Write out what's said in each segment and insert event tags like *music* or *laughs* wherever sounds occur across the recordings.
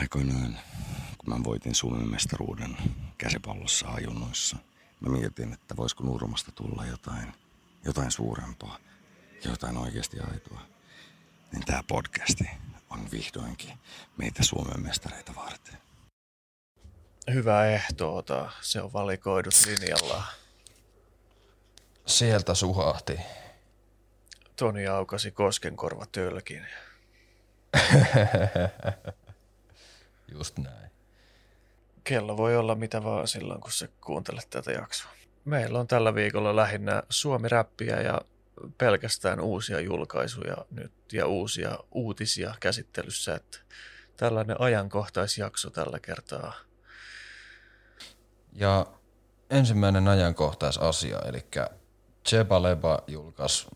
Aikoinaan, kun mä voitin Suomen mestaruuden käsipallossa ajunnoissa, mä mietin, että voisiko Nurmasta tulla jotain, jotain suurempaa, jotain oikeasti aitoa. Niin tämä podcasti on vihdoinkin meitä Suomen mestareita varten. Hyvä ehtoota. Se on valikoidut linjalla. Sieltä suhahti. Toni aukasi koskenkorva tölkin. *laughs* Just näin. Kello voi olla mitä vaan silloin, kun sä kuuntelet tätä jaksoa. Meillä on tällä viikolla lähinnä Suomi-räppiä ja pelkästään uusia julkaisuja nyt ja uusia uutisia käsittelyssä. Että tällainen ajankohtaisjakso tällä kertaa. Ja ensimmäinen ajankohtaisasia, eli Cheba Leba julkaisi,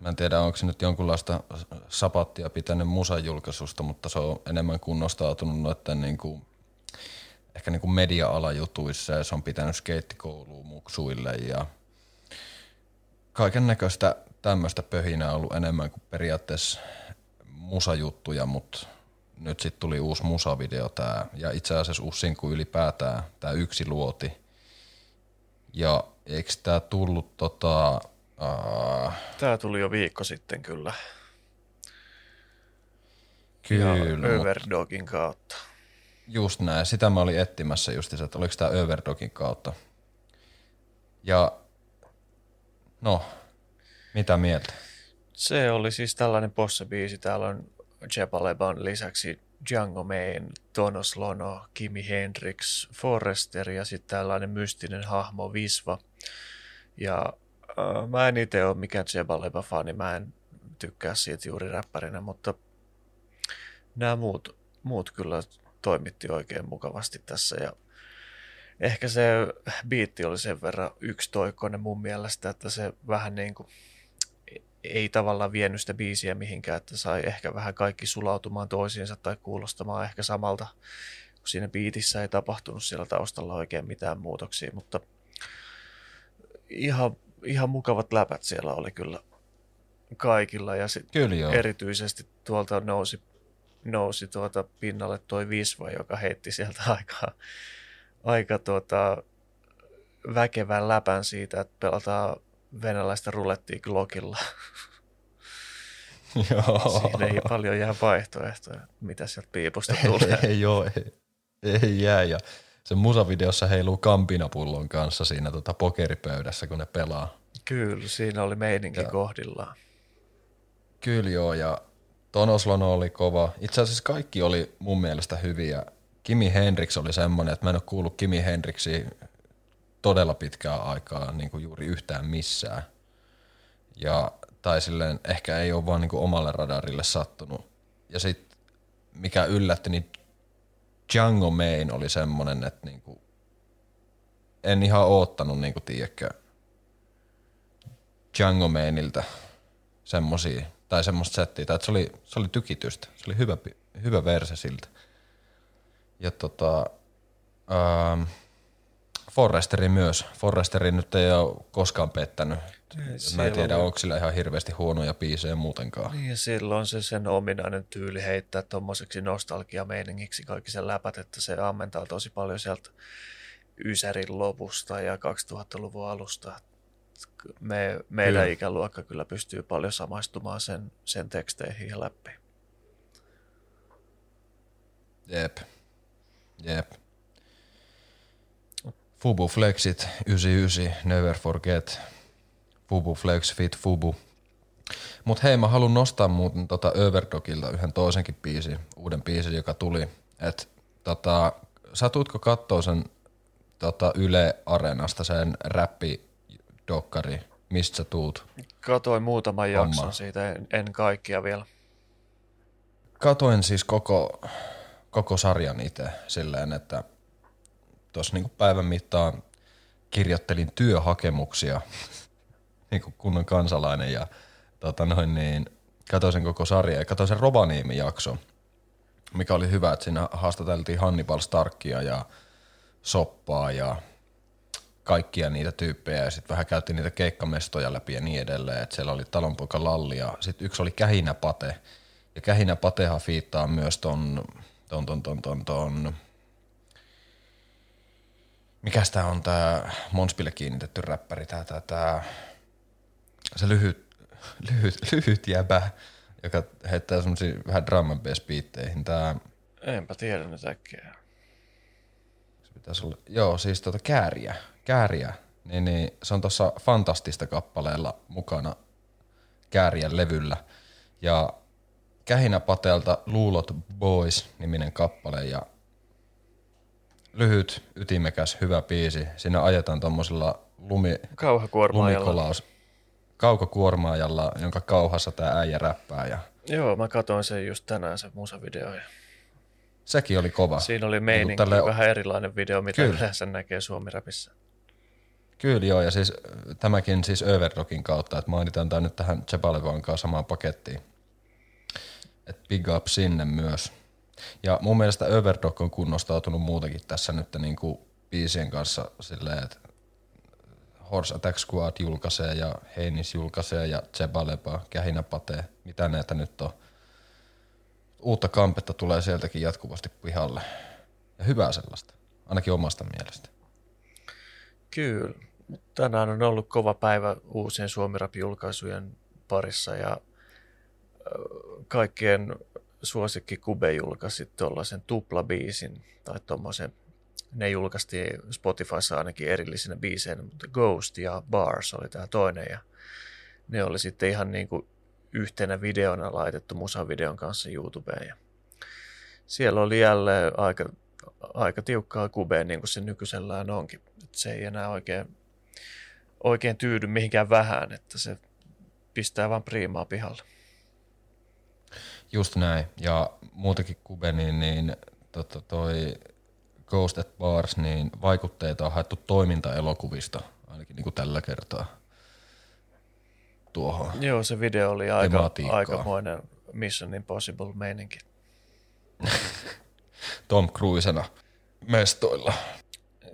mä en tiedä onko se nyt jonkunlaista sapattia pitänyt musan julkaisusta, mutta se on enemmän kunnostautunut noiden niin kuin, ehkä niin kuin media-alajutuissa ja se on pitänyt skeittikoulua muksuille ja kaiken näköistä tämmöistä pöhinää ollut enemmän kuin periaatteessa musajuttuja, mutta nyt sitten tuli uusi musavideo tää, ja itse asiassa uusi sinkku ylipäätään, tämä yksi luoti. Ja eikö tämä tullut tota... Uh, Tämä tuli jo viikko sitten kyllä. kyllä, mut Overdogin kautta. just näin. Sitä mä olin etsimässä just, että oliko tämä Overdogin kautta. Ja no, mitä mieltä? Se oli siis tällainen posse-biisi. Täällä on Jepaleban lisäksi Django Main, Tonos Lono, Kimi Hendrix, Forrester ja sitten tällainen mystinen hahmo Visva. Ja mä en itse ole mikään Jebaleba-fani, mä en tykkää siitä juuri räppärinä, mutta nämä muut, muut kyllä toimitti oikein mukavasti tässä ja ehkä se biitti oli sen verran yksitoikkoinen mun mielestä, että se vähän niin kuin ei tavallaan vienyt sitä biisiä mihinkään, että sai ehkä vähän kaikki sulautumaan toisiinsa tai kuulostamaan ehkä samalta, kun siinä biitissä ei tapahtunut siellä taustalla oikein mitään muutoksia, mutta ihan, ihan mukavat läpät siellä oli kyllä kaikilla ja sit Kyllä joo. erityisesti tuolta nousi, nousi tuota pinnalle toi Visva, joka heitti sieltä *laughs* aika, aika tuota, väkevän läpän siitä, että pelataan venäläistä rulettia Glockilla. *laughs* Joo. Siinä ei paljon jää vaihtoehtoja, mitä sieltä piipusta tulee. ei joo, ei, ei jää. Ja se musavideossa heiluu kampinapullon kanssa siinä tota pokeripöydässä, kun ne pelaa. Kyllä, siinä oli meininki Ja. kohdillaan. Kyllä joo, ja Tonoslono oli kova. Itse asiassa kaikki oli mun mielestä hyviä. Kimi Hendrix oli semmoinen, että mä en ole kuullut Kimi Hendrixia todella pitkää aikaa niin kuin juuri yhtään missään. Ja, tai silleen ehkä ei ole vaan niin kuin omalle radarille sattunut. Ja sitten mikä yllätti, niin Django Main oli semmoinen, että niin kuin, en ihan oottanut, niin kuin tiedätkö, Django Mainilta semmosia, tai semmoista settiä, tai se oli, se oli tykitystä. Se oli hyvä, hyvä verse siltä. Ja tota, ähm, Forresteri myös. Forresteri nyt ei ole koskaan pettänyt. Mä en siellä tiedä, oli- onko sillä ihan hirveästi huonoja biisejä muutenkaan. Niin ja silloin se sen ominainen tyyli heittää tommoseksi nostalgiameiningiksi kaikki sen läpät, että se ammentaa tosi paljon sieltä Ysärin lopusta ja 2000-luvun alusta. Me, meidän Kyllä. ikäluokka kyllä pystyy paljon samaistumaan sen, sen teksteihin ja läpi. Jep. Jep. Fubu Flexit 99, Never Forget. Fubu Flex Fit Fubu. Mut hei, mä haluan nostaa muuten tota Overdogilta yhden toisenkin biisin, uuden biisin, joka tuli. Et tota, satuitko kattoo sen tota Yle Areenasta sen räppidokkari, mistä sä tuut? Katoin muutaman Homma. jakson siitä, en, en kaikkia vielä. Katoin siis koko, koko sarjan itse silleen, että tuossa niinku päivän mittaan kirjoittelin työhakemuksia niin kuin kunnon kansalainen ja tota noin niin, katsoin sen koko sarjan ja katsoin sen Rovaniemen jakso, mikä oli hyvä, että siinä haastateltiin Hannibal Starkia ja Soppaa ja kaikkia niitä tyyppejä ja sitten vähän käytiin niitä keikkamestoja läpi ja niin edelleen, että siellä oli talonpoika Lalli ja sitten yksi oli Kähinä Pate ja Kähinä Patehan fiittaa myös ton ton, ton, ton, ton, ton. Mikäs tää on tää Monspille kiinnitetty räppäri, tää, tää, tää, se lyhyt, lyhyt, lyhyt jäbä, joka heittää semmosia vähän drum and bass biitteihin. Tää, Enpä tiedä nyt äkkiä. se pitäisi olla, joo siis tota kääriä, kääriä, niin, niin se on tuossa Fantastista kappaleella mukana käärien levyllä. Ja Kähinä Patelta Luulot Boys niminen kappale ja lyhyt, ytimekäs, hyvä biisi. Siinä ajetaan tuommoisella lumi, lumikolaus kaukokuormaajalla, jonka kauhassa tämä äijä räppää ja Joo, mä katsoin sen just tänään se musavideo. Ja sekin oli kova. siinä oli Niinku meininki, tälle- vähän erilainen video, mitä Kyllä. yleensä näkee Suomi-räpissä. Kyllä joo, ja siis tämäkin siis Overdogin kautta, että mainitaan tämä nyt tähän Chepalevan kanssa samaan pakettiin. Et big up sinne myös. Ja mun mielestä Overdog on kunnostautunut muutenkin tässä nyt niin kuin biisien kanssa silleen, että Horse Attack Squad julkaisee ja Heinis julkaisee ja Chebaleba, Kähinä mitä näitä nyt on. Uutta kampetta tulee sieltäkin jatkuvasti pihalle. Ja hyvää sellaista, ainakin omasta mielestä. Kyllä. Tänään on ollut kova päivä uusien Suomi-rap-julkaisujen parissa ja kaikkien suosikki Kube julkaisi tuollaisen tuplabiisin tai tuommoisen, ne julkaistiin Spotifyssa ainakin erillisinä biiseinä, mutta Ghost ja Bars oli tämä toinen ja ne oli sitten ihan niin kuin yhtenä videona laitettu musavideon kanssa YouTubeen ja siellä oli jälleen aika, aika tiukkaa kubea niin kuin se nykyisellään onkin. Et se ei enää oikein, oikein tyydy mihinkään vähän, että se pistää vaan priimaa pihalle. Just näin. Ja muutenkin Kube, niin, niin tota, toi Ghost at Bars, niin vaikutteita on haettu toimintaelokuvista, ainakin niin kuin tällä kertaa tuohon. Joo, se video oli aika, aikamoinen Mission Impossible meininki. *laughs* Tom Cruisena mestoilla.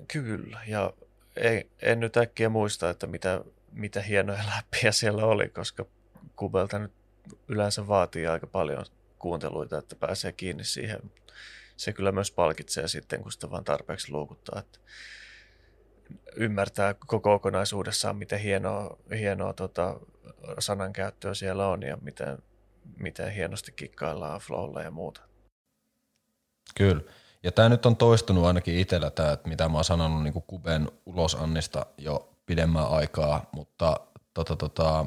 Kyllä, ja ei, en nyt äkkiä muista, että mitä, mitä hienoja läppiä siellä oli, koska Kubelta nyt yleensä vaatii aika paljon kuunteluita, että pääsee kiinni siihen. Se kyllä myös palkitsee sitten, kun sitä vaan tarpeeksi luukuttaa, että ymmärtää koko kokonaisuudessaan, miten hienoa, hienoa tota, sanankäyttöä siellä on ja miten, miten hienosti kikkaillaan flowlla ja muuta. Kyllä. Ja tämä nyt on toistunut ainakin itsellä tämä, että mitä mä oon sanonut niin Kuben ulosannista jo pidemmän aikaa, mutta tota, tota,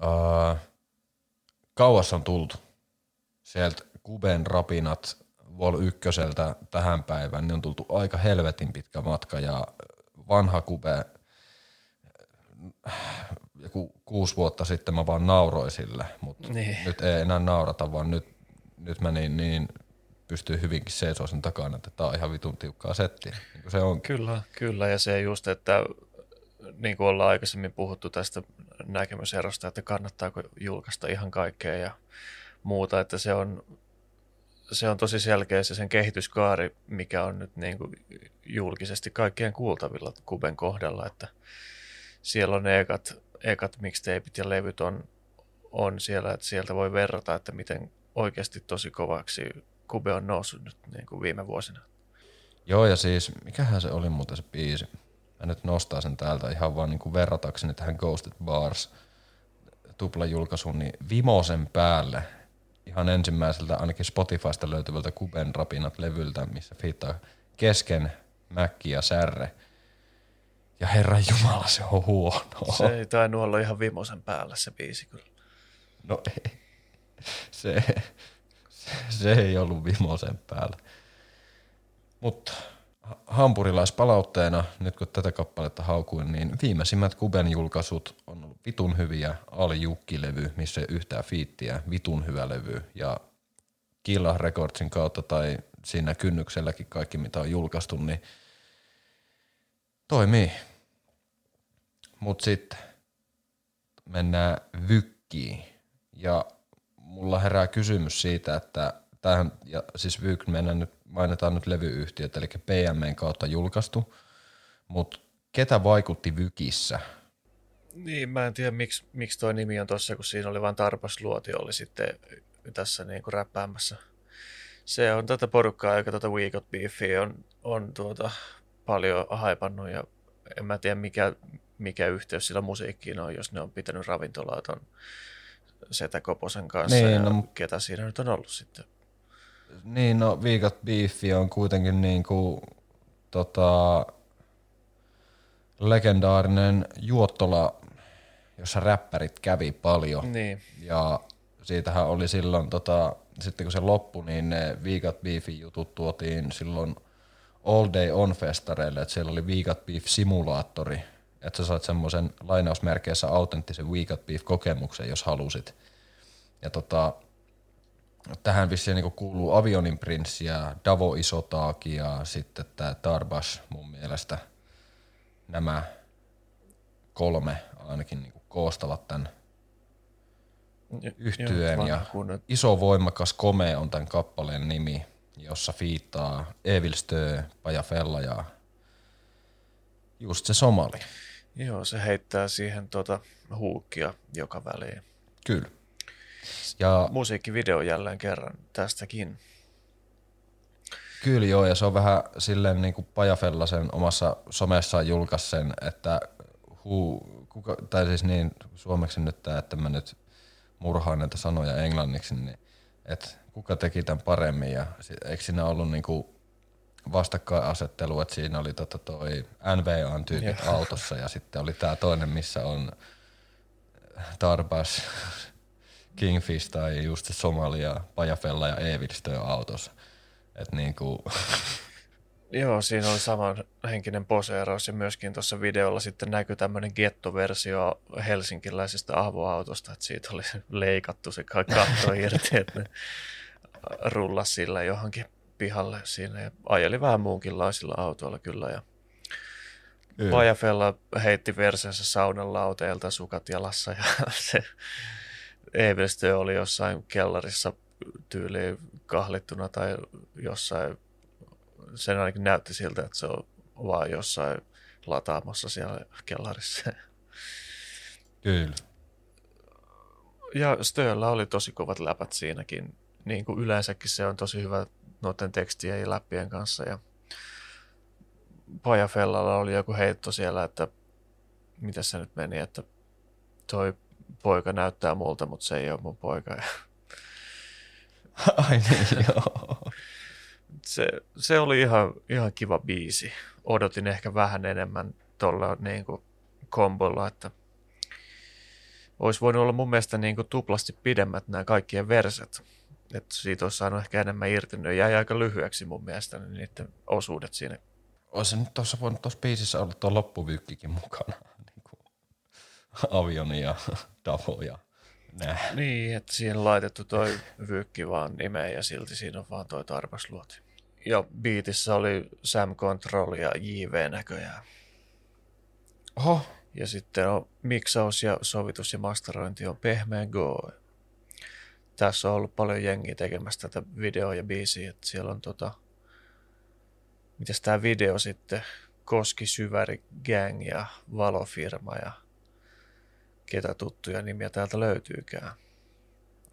ää, kauas on tultu. Sieltä Kuben rapinat Vol 1 tähän päivään, niin on tultu aika helvetin pitkä matka ja vanha Kube joku kuusi vuotta sitten mä vaan nauroin sille, mutta Niin. nyt ei enää naurata, vaan nyt, nyt mä niin, niin pystyy hyvinkin seisoo sen takana, että tää on ihan vitun tiukkaa settiä. Niin se on. Kyllä, kyllä. Ja se just, että niin kuin ollaan aikaisemmin puhuttu tästä näkemyserosta, että kannattaako julkaista ihan kaikkea ja muuta, että se on, se on tosi selkeä se sen kehityskaari, mikä on nyt niin kuin julkisesti kaikkien kuultavilla Kuben kohdalla, että siellä on ekat, ekat mixtapeit ja levyt on, on siellä, että sieltä voi verrata, että miten oikeasti tosi kovaksi Kube on noussut nyt niin kuin viime vuosina. Joo, ja siis, mikähän se oli muuten se biisi? Mä nyt nostaa sen täältä ihan vaan niin kuin verratakseni tähän Ghosted Bars tuplajulkaisuun, niin Vimosen päälle ihan ensimmäiseltä ainakin Spotifysta löytyvältä Kuben rapinat levyltä, missä fiittaa kesken Mäkki ja Särre. Ja herran jumala, se on huono. Se ei tainnut olla ihan vimosen päällä se biisi kyllä. No ei. Se, se, se ei ollut Vimosen päällä. Mutta hampurilaispalautteena, nyt kun tätä kappaletta haukuin, niin viimeisimmät Kuben julkaisut on ollut vitun hyviä. Ali Jukki-levy, missä ei yhtään fiittiä, vitun hyvä levy. Ja Killa Recordsin kautta tai siinä kynnykselläkin kaikki, mitä on julkaistu, niin toimii. Mutta sitten mennään vykkiin. Ja mulla herää kysymys siitä, että tämähän, ja siis Vyk mennään nyt, mainitaan nyt levyyhtiöt, eli PMN kautta julkaistu, mutta ketä vaikutti Vykissä? Niin, mä en tiedä miksi, miksi toi nimi on tossa, kun siinä oli vain Tarpas Luoti oli sitten tässä niin kuin räppäämässä Se on tätä porukkaa, joka tätä We Got Beefia on, on tuota, paljon haipannut ja en mä tiedä mikä, mikä yhteys sillä musiikkiin on, jos ne on pitänyt ravintolaa ton Setä Koposen kanssa Niin, ja no- ketä siinä nyt on ollut sitten. Niin, no Viikat Beefi on kuitenkin niinku, tota, legendaarinen juottola, jossa räppärit kävi paljon. Niin, Ja siitähän oli silloin, tota, sitten kun se loppui, niin ne Viikat Beefin jutut tuotiin silloin All Day On festareille, että siellä oli Viikat Beef simulaattori, että sä saat semmoisen lainausmerkeissä autenttisen Viikat Beef kokemuksen, jos halusit. Ja tota, tähän vissiin niin kuuluu Avionin prinssi ja Davo Isotaaki ja sitten tämä Tarbash mun mielestä. Nämä kolme ainakin niin koostavat tämän yhtyeen ja Iso voimakas kome on tämän kappaleen nimi, jossa fiittaa Evil Stö, Paja Fella ja just se somali. Joo, se heittää siihen tuota huukkia joka väliin. Kyllä. Ja Musiikkivideo jälleen kerran tästäkin. kyllä joo, ja se on vähän silleen niin kuin Paja Fella sen omassa somessaan julkaisi sen, että huu, kuka, tai siis niin suomeksi nyt tää, että mä nyt murhaan näitä sanoja englanniksi, niin että kuka teki tämän paremmin ja eikö siinä ollut niinku vastakkainasettelu, että siinä oli tota toi NVA-tyypit Joo. autossa ja sitten oli tämä toinen, missä on Tarbas, Kingfish tai just se Somalia, Pajafella ja Evilstö autossa. Että niinku, *laughs* Joo, siinä oli saman henkinen poseeraus ja myöskin tuossa videolla sitten näkyy tämmöinen gettoversio helsinkiläisestä avoautosta, että siitä oli *laughs* leikattu se ka- katto irti, että ne rullas sillä johonkin pihalle siinä ja ajeli vähän muunkinlaisilla autoilla kyllä ja Pajafella heitti versensä saunan lauteelta sukat jalassa ja *laughs* se Evelstö oli jossain kellarissa tyyliin kahlittuna tai jossain, sen ainakin näytti siltä, että se on vaan jossain lataamassa siellä kellarissa. kyllä. Ja Stööllä oli tosi kovat läpät siinäkin. Niin kuin yleensäkin se on tosi hyvä noiden tekstien ja läppien kanssa. Ja Pajafellalla oli joku heitto siellä, että mitä se nyt meni, että toi poika näyttää multa, mutta se ei ole mun poika. *laughs* Ai niin, joo. se, se oli ihan, ihan kiva biisi. Odotin ehkä vähän enemmän tuolla niin kuin kombolla, että olisi voinut olla mun mielestä niin kuin tuplasti pidemmät nämä kaikkien verset. Että siitä olisi saanut ehkä enemmän irti. Ne jäi aika lyhyeksi mun mielestä niin niiden osuudet siinä. Olisi nyt tuossa voinut tuossa biisissä olla tuo loppuvyykkikin mukana. Avioni ja *laughs* Davo ja nää. Niin, että siihen laitettu toi vyykki vaan nimeen ja silti siinä on vaan toi tarpasluoti. Ja biitissä oli Sam Control ja JV näköjään. Oho, Ja sitten on miksaus ja sovitus ja masterointi on pehmeä Go. Tässä on ollut paljon jengiä tekemässä tätä videoa ja biisiä, että siellä on tota, mitäs tämä video sitten, Koski Syväri Gang ja Valofirma ja ketä tuttuja nimiä täältä löytyykään.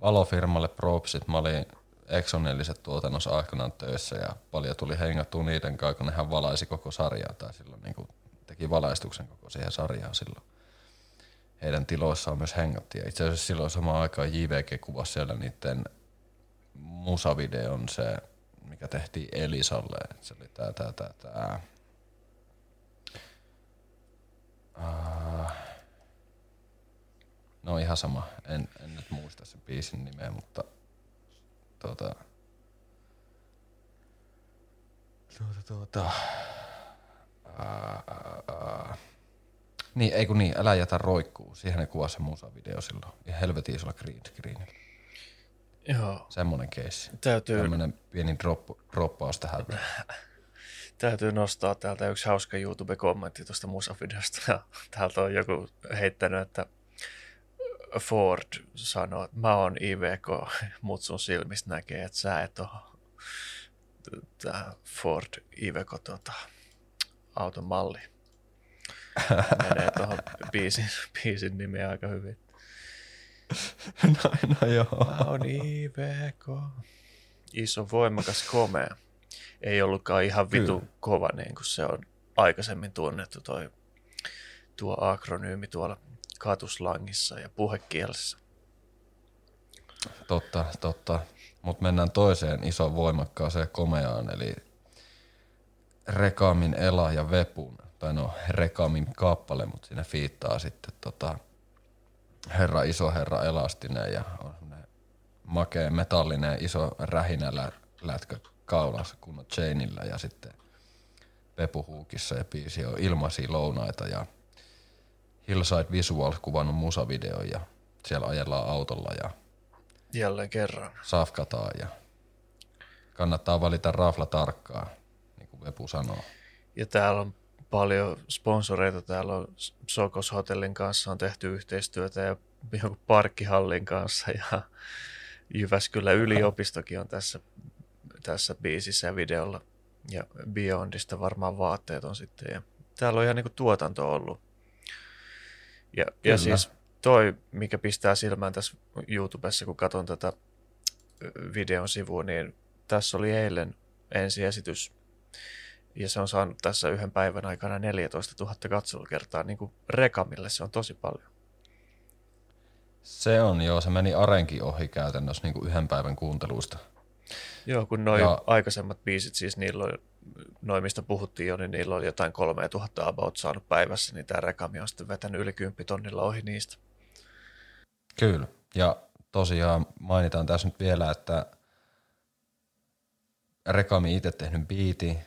Valofirmalle propsit. Mä olin Exonelliset tuotannossa aikanaan töissä ja paljon tuli hengattua niiden kanssa, kun nehän valaisi koko sarjaa tai silloin niin teki valaistuksen koko siihen sarjaan silloin. Heidän tiloissaan myös hengattiin. Itse asiassa silloin samaan aikaan JVG kuvasi siellä niiden musavideon se, mikä tehtiin Elisalle. Et Se oli tää, tää, tää, tää. Ah. No ihan sama. En, en nyt muista sen biisin nimeä, mutta tuota, tuota, tuota, ää, ää, ää. Niin, ei kun niin, älä jätä roikkuu. Siihen ne kuvasi se musavideo silloin. Ja helvetin isolla green screenillä. Joo, Semmonen keissi. täytyy, Tämmönen pieni drop, droppaus tähän *laughs* täytyy nostaa täältä yksi hauska YouTube-kommentti tuosta musavideosta. *laughs* Täältä on joku heittänyt, että Ford sanoo, että mä oon IVK, *laughs* mut sun silmistä näkee, että sä et tää Ford IVK tota, auton malli. Menee tuohon biisin, *laughs* biisin nimeen aika hyvin. *laughs* no, no joo. Mä oon IVK. Iso, voimakas, komea. Ei ollutkaan ihan vitu Kyllä. kova, niin kuin se on aikaisemmin tunnettu toi, tuo akronyymi tuolla katuslangissa ja puhekielessä. Totta, totta. Mutta mennään toiseen isoon voimakkaaseen komeaan, eli Rekamin Ela ja Vepun, tai no Rekamin kappale, mutta siinä fiittaa sitten tota, herra iso herra elastinen ja on makea metallinen iso rähinä lä- lätkö kaulassa kunnon chainillä ja sitten Pepuhuukissa ja biisi on ilmaisia lounaita ja Hillside Visuals kuvannut musavideon ja siellä ajellaan autolla ja Jälleen kerran. safkataan ja kannattaa valita rafla tarkkaa, niin kuin Vepu sanoo. Ja täällä on paljon sponsoreita. Täällä on Sokos Hotellin kanssa on tehty yhteistyötä ja jonkun parkkihallin kanssa ja Jyväskylän yliopistokin on tässä, tässä biisissä ja videolla. Ja Beyondista varmaan vaatteet on sitten. Ja täällä on ihan niin kuin tuotanto ollut. Ja, ja siis toi, mikä pistää silmään tässä YouTubessa, kun katson tätä videon sivua, niin tässä oli eilen ensiesitys ja se on saanut tässä yhden päivän aikana 14 000 katselukertaa, niin kuin Rekamille se on tosi paljon. Se on joo, se meni Arenkin ohi käytännössä niin kuin yhden päivän kuunteluista. Joo, kun noin aikaisemmat biisit, siis niillä on, noin mistä puhuttiin jo, niin niillä oli jotain 3000 about saanut päivässä, niin tämä Rekami on sitten vetänyt yli 10 tonnilla ohi niistä. Kyllä. Ja tosiaan mainitaan tässä nyt vielä, että Rekami itse tehnyt biiti,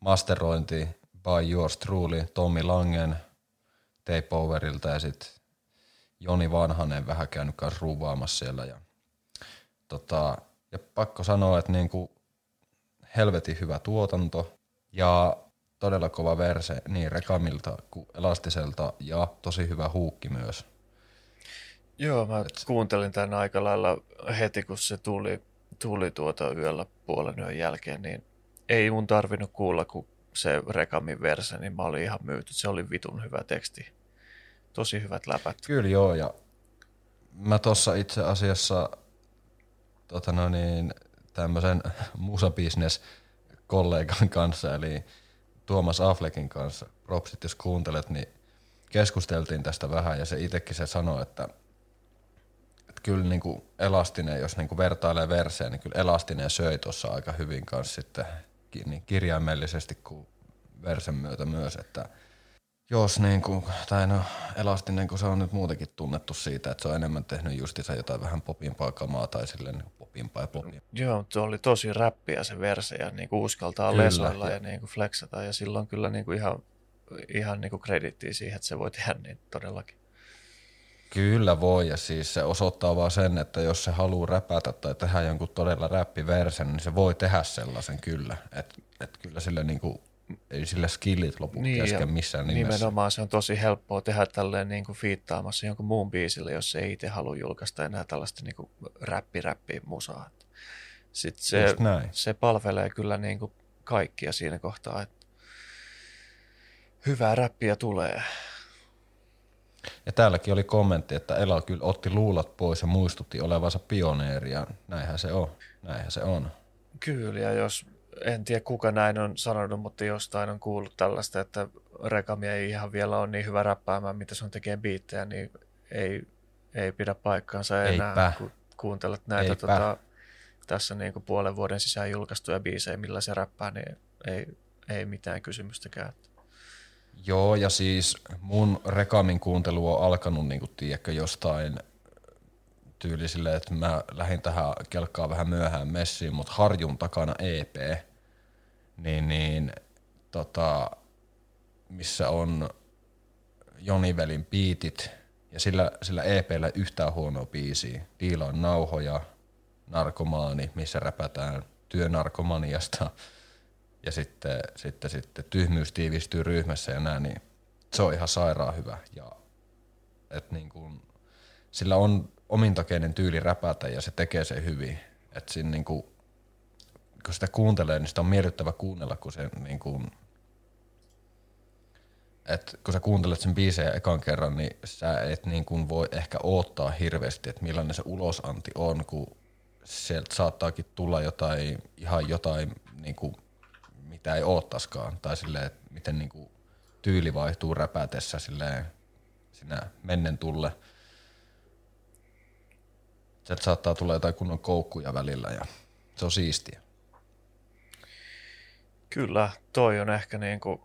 masterointi by yours truly, Tommi Langen, Tapeoverilta ja sitten Joni Vanhanen vähän käynyt kanssa ruuvaamassa siellä. Ja, tota, ja pakko sanoa, että niinku helvetin hyvä tuotanto ja todella kova verse niin Rekamilta kuin Elastiselta ja tosi hyvä huukki myös. Joo, mä Et... kuuntelin tämän aika lailla heti, kun se tuli, tuli tuota yöllä puolen yön jälkeen, niin ei mun tarvinnut kuulla, kun se Rekamin verse, niin mä olin ihan myyty. Se oli vitun hyvä teksti. Tosi hyvät läpät. Kyllä joo, ja mä tossa itse asiassa tota no niin, tämmöisen musabisnes kollegan kanssa, eli Tuomas Affleckin kanssa, propsit jos kuuntelet, niin keskusteltiin tästä vähän ja se itsekin se sanoi, että, että kyllä niin kuin Elastinen, jos niin kuin vertailee versejä, niin kyllä Elastinen söi tuossa aika hyvin kanssa sitten niin kirjaimellisesti kuin versen myötä myös, että jos niin kuin, tai no Elastinen, kun se on nyt muutenkin tunnettu siitä, että se on enemmän tehnyt justiinsa jotain vähän popimpaa kamaa tai silleen niin popimpaa ja popimpaa. Joo, mutta oli tosi räppiä se verse ja niin kuin uskaltaa Kyllä, lesoilla ja, niin kuin flexata ja silloin kyllä niin kuin ihan, ihan niin kuin kredittiä siihen, että se voi tehdä niin todellakin. Kyllä voi, ja siis se osoittaa vaan sen, että jos se haluaa räpätä tai tehdä jonkun todella räppiversen, niin se voi tehdä sellaisen kyllä. Että et kyllä sille niinku, ei sille skillit lopu niin, kesken missään nimessä. Nimenomaan se on tosi helppoa tehdä tälleen niin kuin fiittaamassa jonkun muun biisille, jos ei itse halua julkaista enää tällaista niin kuin räppi-räppi musaa. Sitten se, se palvelee kyllä niin kuin kaikkia siinä kohtaa, että hyvää räppiä tulee. Ja täälläkin oli kommentti, että Ela kyllä otti luulat pois ja muistutti olevansa pioneeri, ja näinhän se on. Näinhän se on. Kyllä, ja jos, en tiedä kuka näin on sanonut, mutta jostain on kuullut tällaista, että Rekami ei ihan vielä ole niin hyvä räppäämään, mitä se on tekee biittejä, niin ei, ei pidä paikkaansa enää, Eipä. kun kuuntelet näitä Eipä. tota, tässä niin kuin puolen vuoden sisään julkaistuja biisejä, millä se räppää, niin ei, ei mitään kysymystäkään. Joo, ja siis mun Rekamin kuuntelu on alkanut, niin kuin tiedätkö, jostain tyylisille, että mä lähdin tähän kelkkaan vähän myöhään messiin, mutta Harjun takana EP, niin, niin tota, missä on Jonivelin biitit, ja sillä, sillä EPllä yhtään huonoa biisiä. Diila on nauhoja, narkomaani, missä räpätään työnarkomaniasta, ja sitten, sitten, sitten tyhmyys tiivistyy ryhmässä ja näin, niin se on ihan sairaan hyvä. Ja, et niin kun, sillä on omintakeinen tyyli räpätä ja se tekee sen hyvin. Et siinä niin kun, sitä kuuntelee, niin sitä on miellyttävä kuunnella, kun se niin kun, et kun sä kuuntelet sen biisejä ekan kerran, niin sä et niin kun voi ehkä odottaa hirveästi, että millainen se ulosanti on, kun sieltä saattaakin tulla jotain, ihan jotain, niin kuin, mitä ei oottaskaan. Tai silleen, että miten niin kuin, tyyli vaihtuu räpätessä silleen, sinä mennen tulle. Sieltä saattaa tulla jotain kunnon koukkuja välillä ja se on siistiä. Kyllä, toi on ehkä niin kuin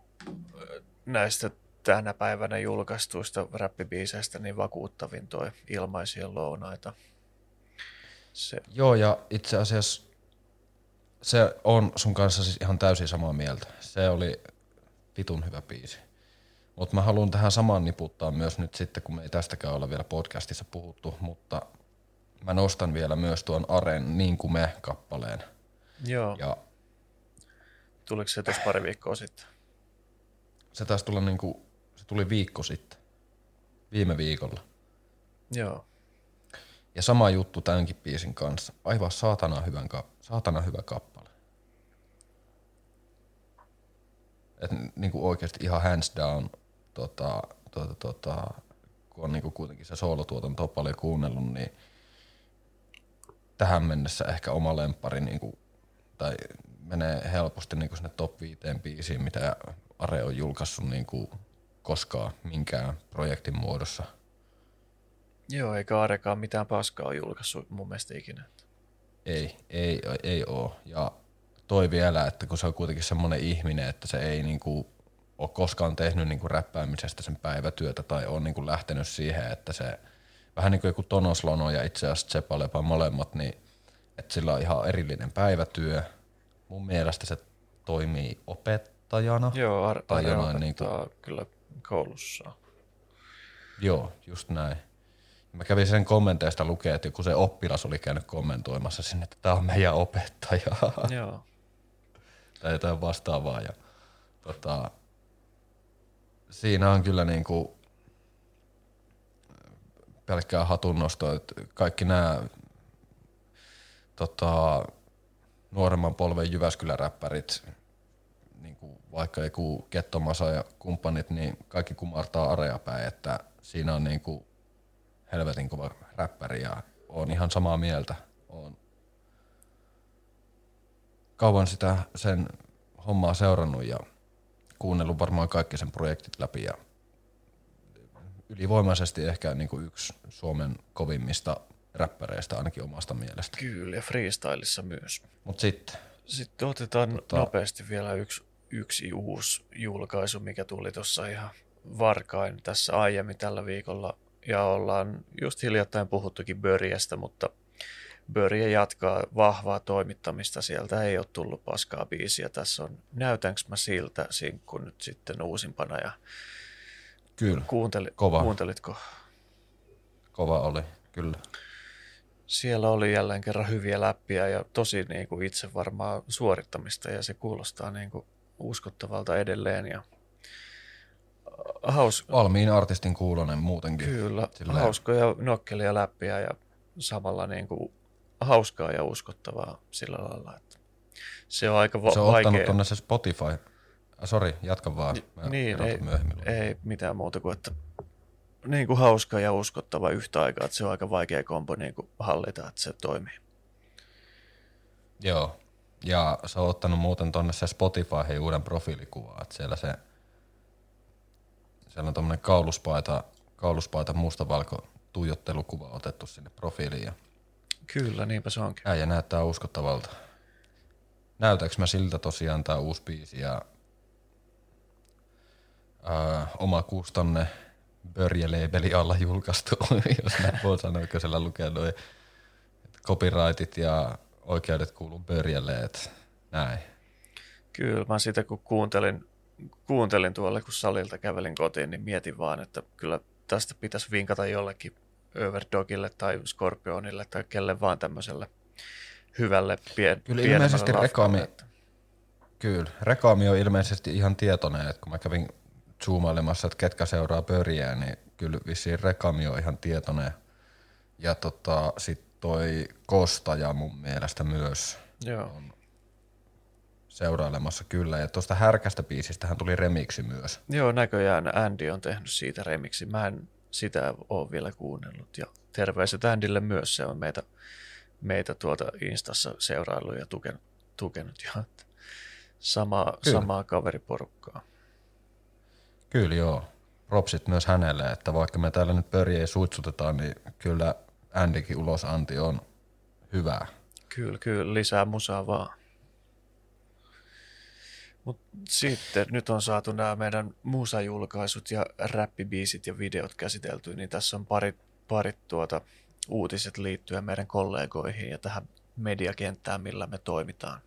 näistä tänä päivänä julkaistuista räppibiiseistä niin vakuuttavin toi ilmaisien lounaita. Se. Joo, ja itse asiassa se on sun kanssa siis ihan täysin samaa mieltä. Se oli vitun hyvä biisi. Mutta mä haluan tähän samaan niputtaa myös nyt sitten, kun me ei tästäkään olla vielä podcastissa puhuttu, mutta mä nostan vielä myös tuon Aren Niin kuin me kappaleen. Joo. Ja Tuliko se tuossa pari viikkoa sitten? Se taisi tulla niinku, se tuli viikko sitten. Viime viikolla. Joo. Ja sama juttu tämänkin biisin kanssa. Aivan saatana, hyvän, saatana hyvä kappale. Et niinku oikeasti ihan hands down, tota, tota, tota, kun on niinku kuitenkin se soolotuotanto paljon kuunnellut, niin tähän mennessä ehkä oma lempari niinku, tai menee helposti niin sinne top 5 biisiin, mitä Are on julkaissut niin kuin koskaan minkään projektin muodossa. Joo, eikä Arekaan mitään paskaa ole julkaissut mun mielestä ikinä. Ei, ei, ei ole. Ja toi vielä, että kun se on kuitenkin semmoinen ihminen, että se ei niinku ole koskaan tehnyt niinku räppäämisestä sen päivätyötä tai on niinku lähtenyt siihen, että se vähän niin kuin joku Tonoslono ja itse asiassa Tsepalepa molemmat, niin että sillä on ihan erillinen päivätyö – mun mielestä se toimii opettajana. Joo, ar- tai jonain niin kuin, kyllä koulussa. Joo, just näin. Mä kävin sen kommenteista lukea, että joku se oppilas oli käynyt kommentoimassa sinne, että tämä on meidän opettaja. *laughs* Joo. tai jotain vastaavaa. Ja, tota, siinä on kyllä niin kuin pelkkää hatunnosto, että kaikki nämä tota, nuoremman polven Jyväskylä-räppärit, niin kuin vaikka joku Kettomasa ja kumppanit, niin kaikki kumartaa area päin, että siinä on niin kuin helvetin kova räppäri ja on ihan samaa mieltä. On kauan sitä sen hommaa seurannut ja kuunnellut varmaan kaikki sen projektit läpi ja ylivoimaisesti ehkä niin kuin yksi Suomen kovimmista räppäreistä ainakin omasta mielestä. Kyllä, ja freestylissa myös. Mut sitten? Sitten otetaan tota... nopeasti vielä yksi, yksi uusi julkaisu, mikä tuli tuossa ihan varkain tässä aiemmin tällä viikolla. Ja ollaan just hiljattain puhuttukin Börjestä, mutta Börje jatkaa vahvaa toimittamista. Sieltä ei ole tullut paskaa biisiä. Tässä on Näytänkö mä siltä sinkku nyt sitten uusimpana. Ja Kyllä, kuunteli, kova. Kuuntelitko? Kova oli, kyllä siellä oli jälleen kerran hyviä läppiä ja tosi niin kuin itse varmaa suorittamista ja se kuulostaa niin kuin uskottavalta edelleen. Ja haus... Valmiin artistin kuulonen muutenkin. Kyllä, Silleen... hauskoja nokkelia läppiä ja samalla niin kuin hauskaa ja uskottavaa sillä lailla, että se on aika va- Se on vaikea. ottanut tuonne se Spotify. Ah, sori, jatka vaan. Mä niin, ei, ei mitään muuta kuin, että niin kuin hauska ja uskottava yhtä aikaa, että se on aika vaikea kompo niin kuin hallita, että se toimii. Joo, ja se on ottanut muuten tuonne se Spotify uuden profiilikuvaa, että siellä se siellä on tuommoinen kauluspaita, kauluspaita mustavalko tuijottelukuva otettu sinne profiiliin. Ja Kyllä, niinpä se onkin. Äijä näyttää uskottavalta. Näytäks mä siltä tosiaan tää uusi biisi ja ää, oma kustanne Börje-labeli alla julkaistu, *laughs* jos näin voi sanoa, kun siellä lukee noin copyrightit ja oikeudet kuuluu Börjelle, että näin. Kyllä, mä sitä kun kuuntelin, kuuntelin tuolle, kun salilta kävelin kotiin, niin mietin vaan, että kyllä tästä pitäisi vinkata jollekin Overdogille tai Scorpionille tai kelle vaan tämmöiselle hyvälle pien, Kyllä ilmeisesti Rekami, kyllä, Rekami on ilmeisesti ihan tietoinen, että kun mä kävin zoomailemassa, että ketkä seuraa pörjää, niin kyllä vissiin Rekami on ihan tietoinen. Ja tota, sitten toi Kostaja mun mielestä myös Joo. on seurailemassa kyllä. Ja tuosta härkästä biisistä hän tuli remiksi myös. Joo, näköjään Andy on tehnyt siitä remiksi. Mä en sitä ole vielä kuunnellut. Ja terveiset Andylle myös, se on meitä meitä tuota Instassa seuraillut ja tukenut, tukenut jo. Samaa, Kyllä. samaa kaveriporukkaa. Kyllä joo. Propsit myös hänelle, että vaikka me täällä nyt pörjiä suitsutetaan, niin kyllä Andykin ulosanti on hyvää. Kyllä, kyllä, lisää musaa vaan. Mut sitten nyt on saatu nämä meidän musajulkaisut ja räppibiisit ja videot käsitelty, niin tässä on parit, parit tuota uutiset liittyen meidän kollegoihin ja tähän mediakenttään, millä me toimitaan.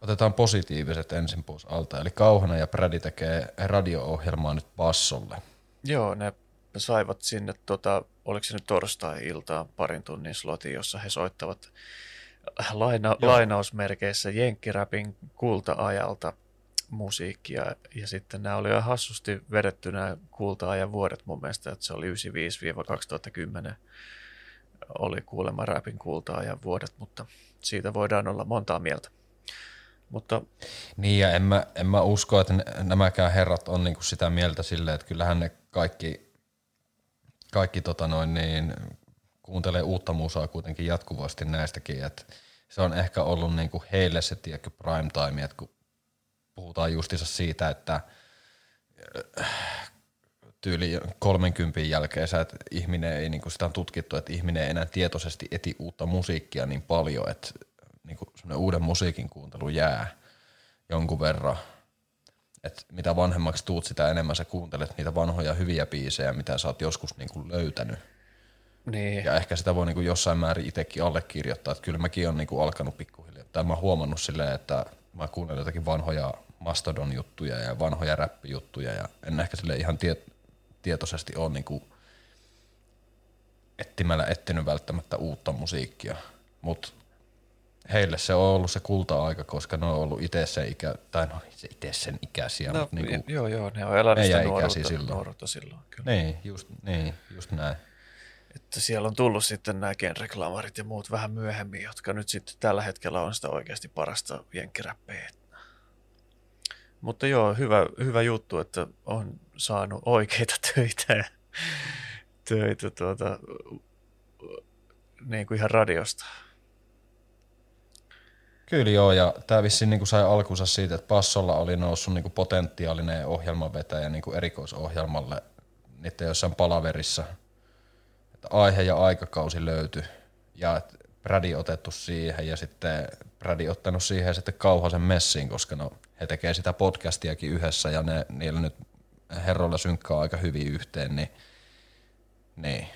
Otetaan positiiviset ensin pois alta. Eli Kauhana ja Prädi tekee radio-ohjelmaa nyt Bassolle. Joo, ne saivat sinne, tota, oliko se nyt torstai-iltaan parin tunnin slotin, jossa he soittavat laina, lainausmerkeissä jenkkiräpin kulta-ajalta musiikkia. Ja sitten nämä oli jo hassusti vedetty nämä kulta-ajan vuodet mun mielestä, että se oli 95-2010 oli kuulemma räpin kulta-ajan vuodet, mutta siitä voidaan olla montaa mieltä. Mutta Niin ja en mä, en mä usko, että ne- nämäkään herrat on niinku sitä mieltä silleen, että kyllähän ne kaikki, kaikki tota noin niin, kuuntelee uutta musaa kuitenkin jatkuvasti näistäkin, että se on ehkä ollut niinku heille se tiedätkö, prime time, että kun puhutaan justiinsa siitä, että äh, tyyli 30 jälkeen sä, että ihminen ei, niin sitä on tutkittu, että ihminen ei enää tietoisesti eti uutta musiikkia niin paljon, että niin kuin uuden musiikin kuuntelu jää jonkun verran. Et mitä vanhemmaksi tuut, sitä enemmän sä kuuntelet niitä vanhoja hyviä biisejä, mitä sä oot joskus niin kuin löytänyt. niin, Ja ehkä sitä voi niin kuin jossain määrin itsekin allekirjoittaa. Että kyllä mäkin on niin kuin alkanut pikkuhiljaa. Tai mä oon huomannut silleen, että mä kuuntelen jotakin vanhoja Mastodon-juttuja ja vanhoja räppijuttuja. Ja en ehkä sille ihan tie, tietoisesti ole niin kuin etsimällä etsinyt välttämättä uutta musiikkia. Mutta heille se on ollut se kulta-aika, koska ne on ollut itse sen ikä, tai no se itse sen ikäisiä. no, niin kuin, joo, joo, ne on elänyt sitä nuoruutta, silloin. nuoruutta silloin. Kyllä. niin, just, niin, just näin. Että siellä on tullut sitten nämä genreklamarit ja muut vähän myöhemmin, jotka nyt sitten tällä hetkellä on sitä oikeasti parasta jenkkiräppejä. Mutta joo, hyvä, hyvä juttu, että on saanut oikeita töitä, *laughs* töitä tuota, niin kuin ihan radiosta. Kyllä joo, ja tämä vissiin niin sai alkunsa siitä, että Passolla oli noussut niin potentiaalinen ohjelmanvetäjä niin erikoisohjelmalle niiden jossain palaverissa. Että aihe ja aikakausi löytyi, ja Brady otettu siihen, ja sitten Brady ottanut siihen sitten Kauhasen messiin, koska no, he tekee sitä podcastiakin yhdessä, ja ne, niillä nyt herroilla synkkää aika hyvin yhteen, niin, niin.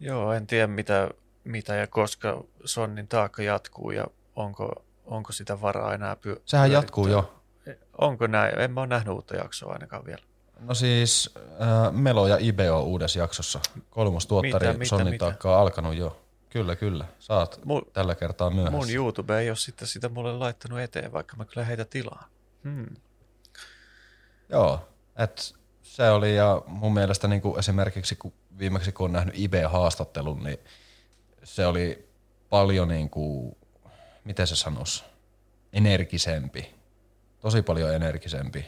Joo, en tiedä mitä, mitä ja koska Sonnin taakka jatkuu ja onko, onko sitä varaa enää py- Sehän jatkuu jo. Onko näin? En mä ole nähnyt uutta jaksoa ainakaan vielä. No siis äh, Melo ja Ibe on uudessa jaksossa. Kolmos tuottari Mitä, mitä, Sonnin mitä? taakka on alkanut jo. Kyllä, kyllä. Saat Mu- tällä kertaa myöhässä. Mun YouTube ei ole sitten sitä mulle laittanut eteen, vaikka mä kyllä heitä tilaan. Hmm. Joo, et se oli ja mun mielestä niin kuin esimerkiksi kun viimeksi kun on nähnyt Ibe-haastattelun, niin se oli paljon niin kuin, miten se sanoisi, energisempi. Tosi paljon energisempi.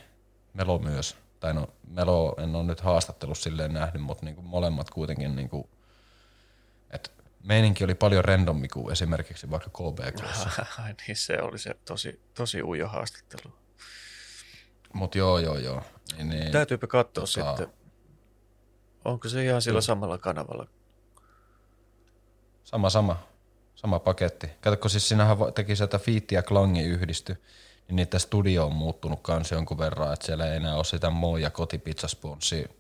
Melo myös. Tai no, Melo en ole nyt haastattelussa silleen nähnyt, mutta niin kuin molemmat kuitenkin, niin kuin, että meininki oli paljon rendommi kuin esimerkiksi vaikka. *laughs* Ai niin, se oli se tosi, tosi ujo haastattelu. Mutta joo, joo, joo. Niin, niin, Täytyypä katsoa tota- sitten. Onko se ihan sillä samalla kanavalla? Sama, sama. Sama paketti. Katsokko siis sinähän teki sieltä Fiitti ja Klangi yhdisty, niin niiden studio on muuttunut kans jonkun verran, että siellä ei enää ole sitä Moi ja kotipizzasponssi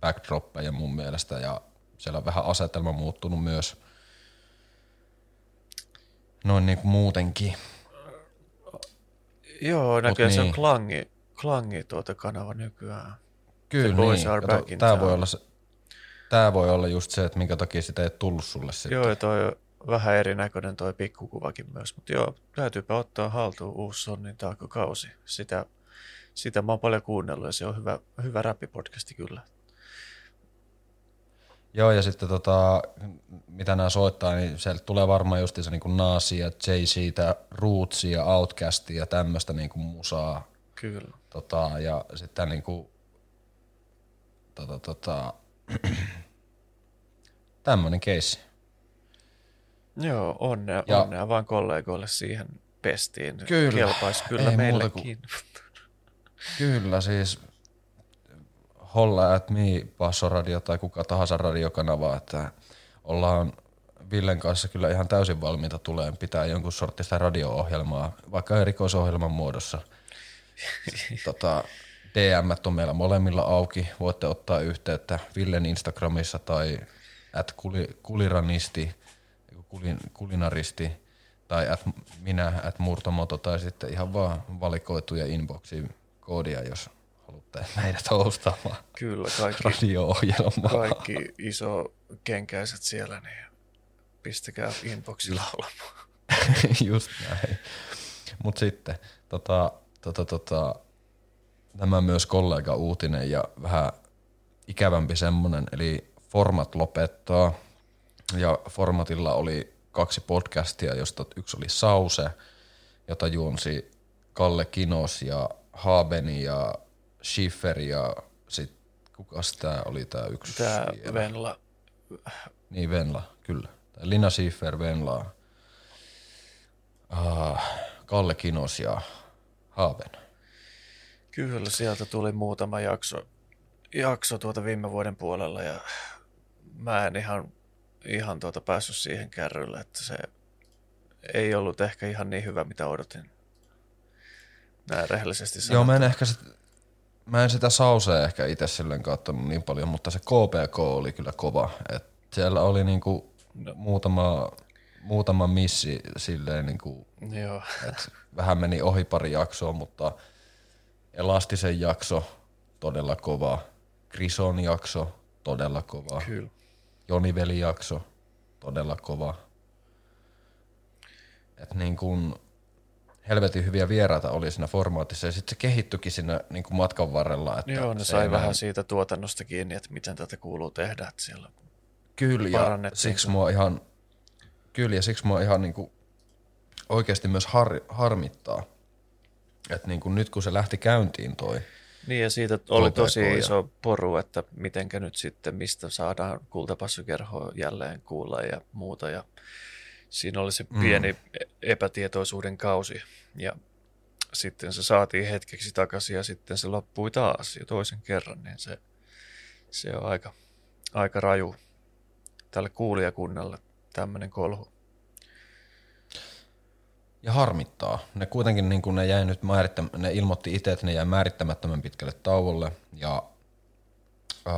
backdroppeja mun mielestä, ja siellä on vähän asetelma muuttunut myös. Noin niin kuin muutenkin. Joo, näköjään se on niin. klangi, klangi tuota kanava nykyään. Kyllä niin. town. voi olla se, tää voi olla just se, että minkä takia sitä ei tullut sulle sitten. Joo, ja toi on vähän erinäköinen toi pikkukuvakin myös. Mutta joo, täytyypä ottaa haltuun uusi Sonnin taakkakausi. Sitä, sitä mä oon paljon kuunnellut ja se on hyvä, hyvä räppipodcasti kyllä. Joo, ja sitten tota, mitä nämä soittaa, niin sieltä tulee varmaan just se niin Naasia, Jay-Ztä, Rootsia, Outcastia ja tämmöistä niin musaa. Kyllä. Tota, ja sitten niin kuin, tota, tota, *clears throat* tämmöinen keissi. Joo, onnea, Ja- onnea vaan kollegoille siihen pestiin. Kyllä. Kelpaisi kyllä Ei meillekin. Kyllä siis Holla at me Passoradio tai kuka tahansa radiokanava, että ollaan Villen kanssa kyllä ihan täysin valmiita tulee pitää jonkun sortista radio-ohjelmaa, vaikka erikoisohjelman muodossa. *laughs* tota, DM on meillä molemmilla auki, voitte ottaa yhteyttä Villen Instagramissa tai at kuli, kuliranisti, kulin, kulinaristi tai at minä at murtomoto tai sitten ihan vaan valikoituja inboxiin koodia, jos haluatte meidät hostaamaan Kyllä, kaikki, radio-ohjelmaa. kaikki iso kenkäiset siellä, niin pistäkää inboxilla laulamaan. *laughs* Just näin. Mutta sitten tota, tota, tota, tämä myös kollega uutinen ja vähän ikävämpi semmonen, eli Format lopettaa. Ja Formatilla oli kaksi podcastia, josta yksi oli Sause, jota juonsi Kalle Kinos ja Haabeni ja Schiffer ja sit kukas tää oli tää yksi vielä? Venla, Niin, Venla, kyllä. Tää Lina Schiffer, Venla, uh, Kalle Kinos ja Haaben. kyllä sieltä tuli muutama jakso, jakso tuota viime vuoden puolella ja mä en ihan, ihan tuota päässyt siihen kärrylle, että se ei ollut ehkä ihan niin hyvä, mitä odotin. Näin rehellisesti Joo, sanottuna. mä en ehkä sit, mä en sitä Sausea ehkä itse silleen kattonut niin paljon, mutta se KPK oli kyllä kova. Et siellä oli niinku No. muutama, muutama missi silleen niinku, Joo, et vähän meni ohi pari jaksoa, mutta Elastisen jakso todella kova. Grison jakso todella kova. kyllä. Joni Veli jakso, todella kova. Et niin kun helvetin hyviä vieraita oli siinä formaatissa ja sitten se kehittyikin siinä niin kuin matkan varrella. Että Joo, ne sai vähän siitä tuotannosta kiinni, että miten tätä kuuluu tehdä. Että siellä Kyllä, ja siksi mua ihan, kyllä, ja siksi mua ihan niin kuin oikeasti myös har, harmittaa. Että niin kuin nyt kun se lähti käyntiin toi, Niin ja siitä oli tosi ja- iso poru, että mitenkä nyt sitten, mistä saadaan kultapassukerhoa jälleen kuulla ja muuta. Ja siinä oli se pieni mm. epätietoisuuden kausi ja sitten se saatiin hetkeksi takaisin ja sitten se loppui taas ja toisen kerran, niin se, se on aika, aika raju tälle kuulijakunnalle tämmöinen kolhu. Ja harmittaa. Ne kuitenkin niin kuin ne jäi nyt määrittä, ne ilmoitti itse, että ne jäi määrittämättömän pitkälle tauolle ja öö,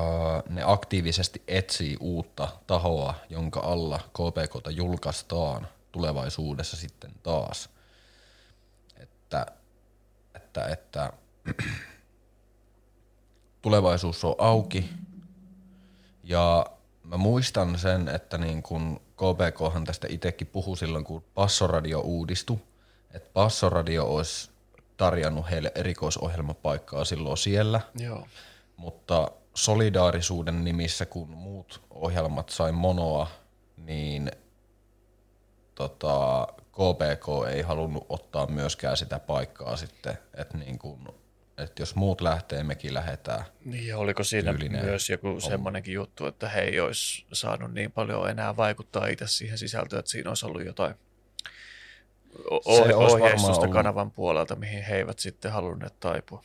ne aktiivisesti etsii uutta tahoa, jonka alla KPKta julkaistaan tulevaisuudessa sitten taas. Että, että, että *clears throat* tulevaisuus on auki ja mä muistan sen, että niin kun KPKhan tästä itsekin puhui silloin, kun Passoradio uudistui, että Passoradio olisi tarjonnut heille erikoisohjelmapaikkaa silloin siellä, Joo. mutta solidaarisuuden nimissä, kun muut ohjelmat sai monoa, niin tota, KPK ei halunnut ottaa myöskään sitä paikkaa sitten, että niin kun, että jos muut lähtee, mekin lähdetään. Niin ja oliko siinä Tyylinen myös joku semmoinenkin juttu, että he ei olisi saanut niin paljon enää vaikuttaa itse siihen sisältöön, että siinä olisi ollut jotain ohjeistusta ollut. kanavan puolelta, mihin he eivät sitten halunneet taipua.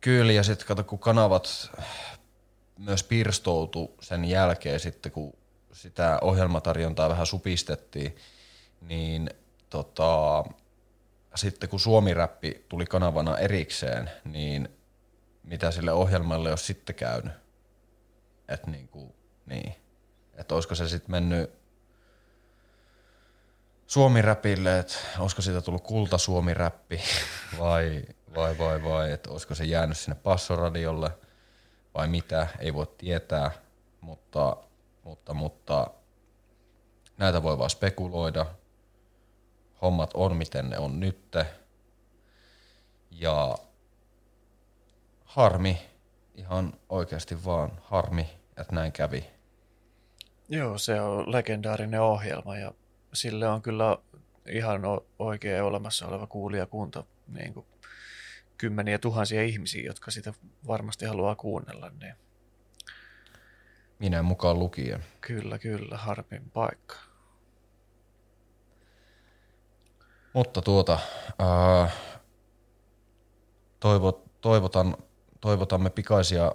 Kyllä, ja sitten kato, kun kanavat myös pirstoutu sen jälkeen sitten, kun sitä ohjelmatarjontaa vähän supistettiin, niin tota, sitten kun Suomi-räppi tuli kanavana erikseen, niin mitä sille ohjelmalle olisi sitten käynyt? Että niin kuin, niin. Et olisiko se sitten mennyt Suomi-räpille, että olisiko siitä tullut kulta Suomi-räppi *laughs* vai, vai, vai, vai, että olisiko se jäänyt sinne passoradiolle vai mitä, ei voi tietää, mutta, mutta, mutta näitä voi vaan spekuloida. Hommat on miten ne on nytte. Ja harmi, ihan oikeasti vaan harmi, että näin kävi. Joo, se on legendaarinen ohjelma ja sille on kyllä ihan o- oikein olemassa oleva kuulijakunta, niin kuin kymmeniä tuhansia ihmisiä, jotka sitä varmasti haluaa kuunnella, niin Minä mukaan lukien. kyllä, kyllä, harmin paikka. Mutta tuota, ää, toivo, toivotan, toivotamme pikaisia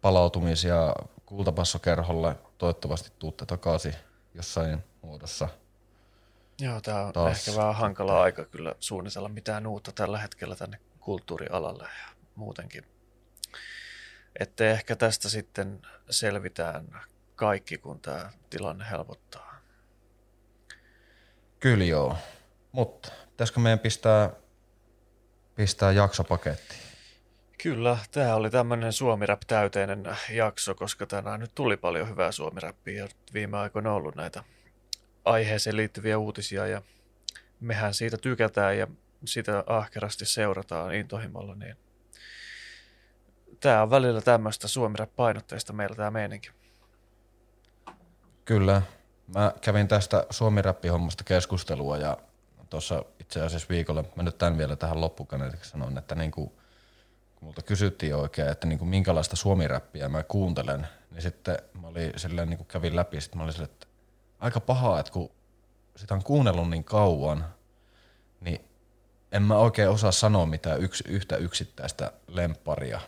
palautumisia kultapassokerholle. Toivottavasti tuutte takaisin jossain muodossa. Joo, tämä on Taas ehkä vähän hankala aika kyllä suunnitella mitään uutta tällä hetkellä tänne kulttuurialalle ja muutenkin. Että ehkä tästä sitten selvitään kaikki, kun tämä tilanne helpottaa. Kyllä joo. Mutta pitäisikö meidän pistää, pistää jaksopaketti? Kyllä, tämä oli tämmöinen suomirap täyteinen jakso, koska tänään nyt tuli paljon hyvää suomirappia ja viime aikoina on ollut näitä aiheeseen liittyviä uutisia ja mehän siitä tykätään ja sitä ahkerasti seurataan intohimolla, niin tämä on välillä tämmöistä suomirap-painotteista meillä tämä meininki. Kyllä. Mä kävin tästä suomirappihommasta keskustelua ja tuossa itse asiassa viikolla, mä nyt tämän vielä tähän loppukaneetiksi sanon, että niinku, kun multa kysyttiin oikein, että niinku minkälaista suomiräppiä mä kuuntelen, niin sitten mä olin silleen, niinku kävin läpi, sitten mä olin silleen, että aika pahaa, että kun sitä on kuunnellut niin kauan, niin en mä oikein osaa sanoa mitään yks, yhtä yksittäistä lempparia.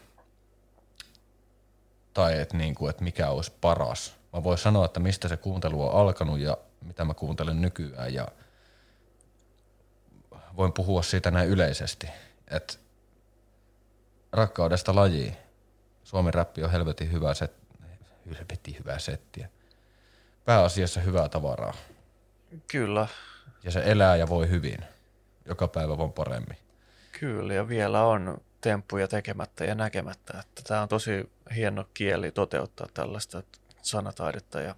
Tai että niinku, et mikä olisi paras. Mä voin sanoa, että mistä se kuuntelu on alkanut ja mitä mä kuuntelen nykyään ja voin puhua siitä näin yleisesti, että rakkaudesta lajiin. Suomen räppi on helvetin hyvä set, helvetin hyvää settiä. Pääasiassa hyvää tavaraa. Kyllä, Ja se elää ja voi hyvin. Joka päivä vaan paremmin. kyllä ja vielä on temppuja tekemättä ja näkemättä. Että tämä on tosi hieno kieli toteuttaa tällaista sanataidetta ja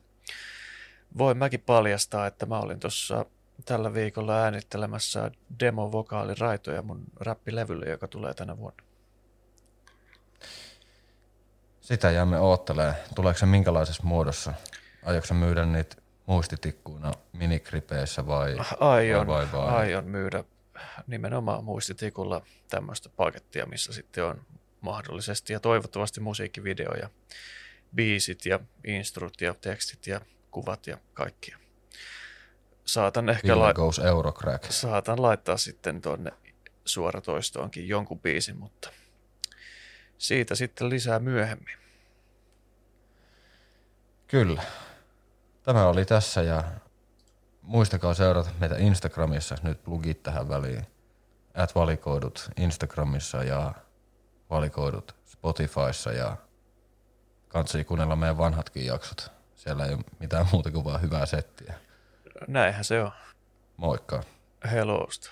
voin mäkin paljastaa, että mä olin tuossa tällä viikolla äänittelemässä demovokaaliraitoja mun räppilevylle, joka tulee tänä vuonna. Sitä jäämme oottelee. Tuleeko se minkälaisessa muodossa? Aiotko myydä niitä muistitikkuina minikripeissä vai, Aion, vai, vai, vai? aion myydä nimenomaan muistitikulla tämmöistä pakettia, missä sitten on mahdollisesti ja toivottavasti musiikkivideo ja biisit ja instrut ja tekstit ja kuvat ja kaikkia. Saatan ehkä la- goes Eurocrack. saatan laittaa sitten tuonne suoratoistoonkin jonkun biisin, mutta siitä sitten lisää myöhemmin. Kyllä. Tämä oli tässä ja muistakaa seurata meitä Instagramissa, nyt plugit tähän väliin. At valikoidut Instagramissa ja valikoidut Spotifyssa ja katsoi kuunnella meidän vanhatkin jaksot. Siellä ei ole mitään muuta kuin vaan hyvää settiä. Näinhän se on. Moikka! Hellosta.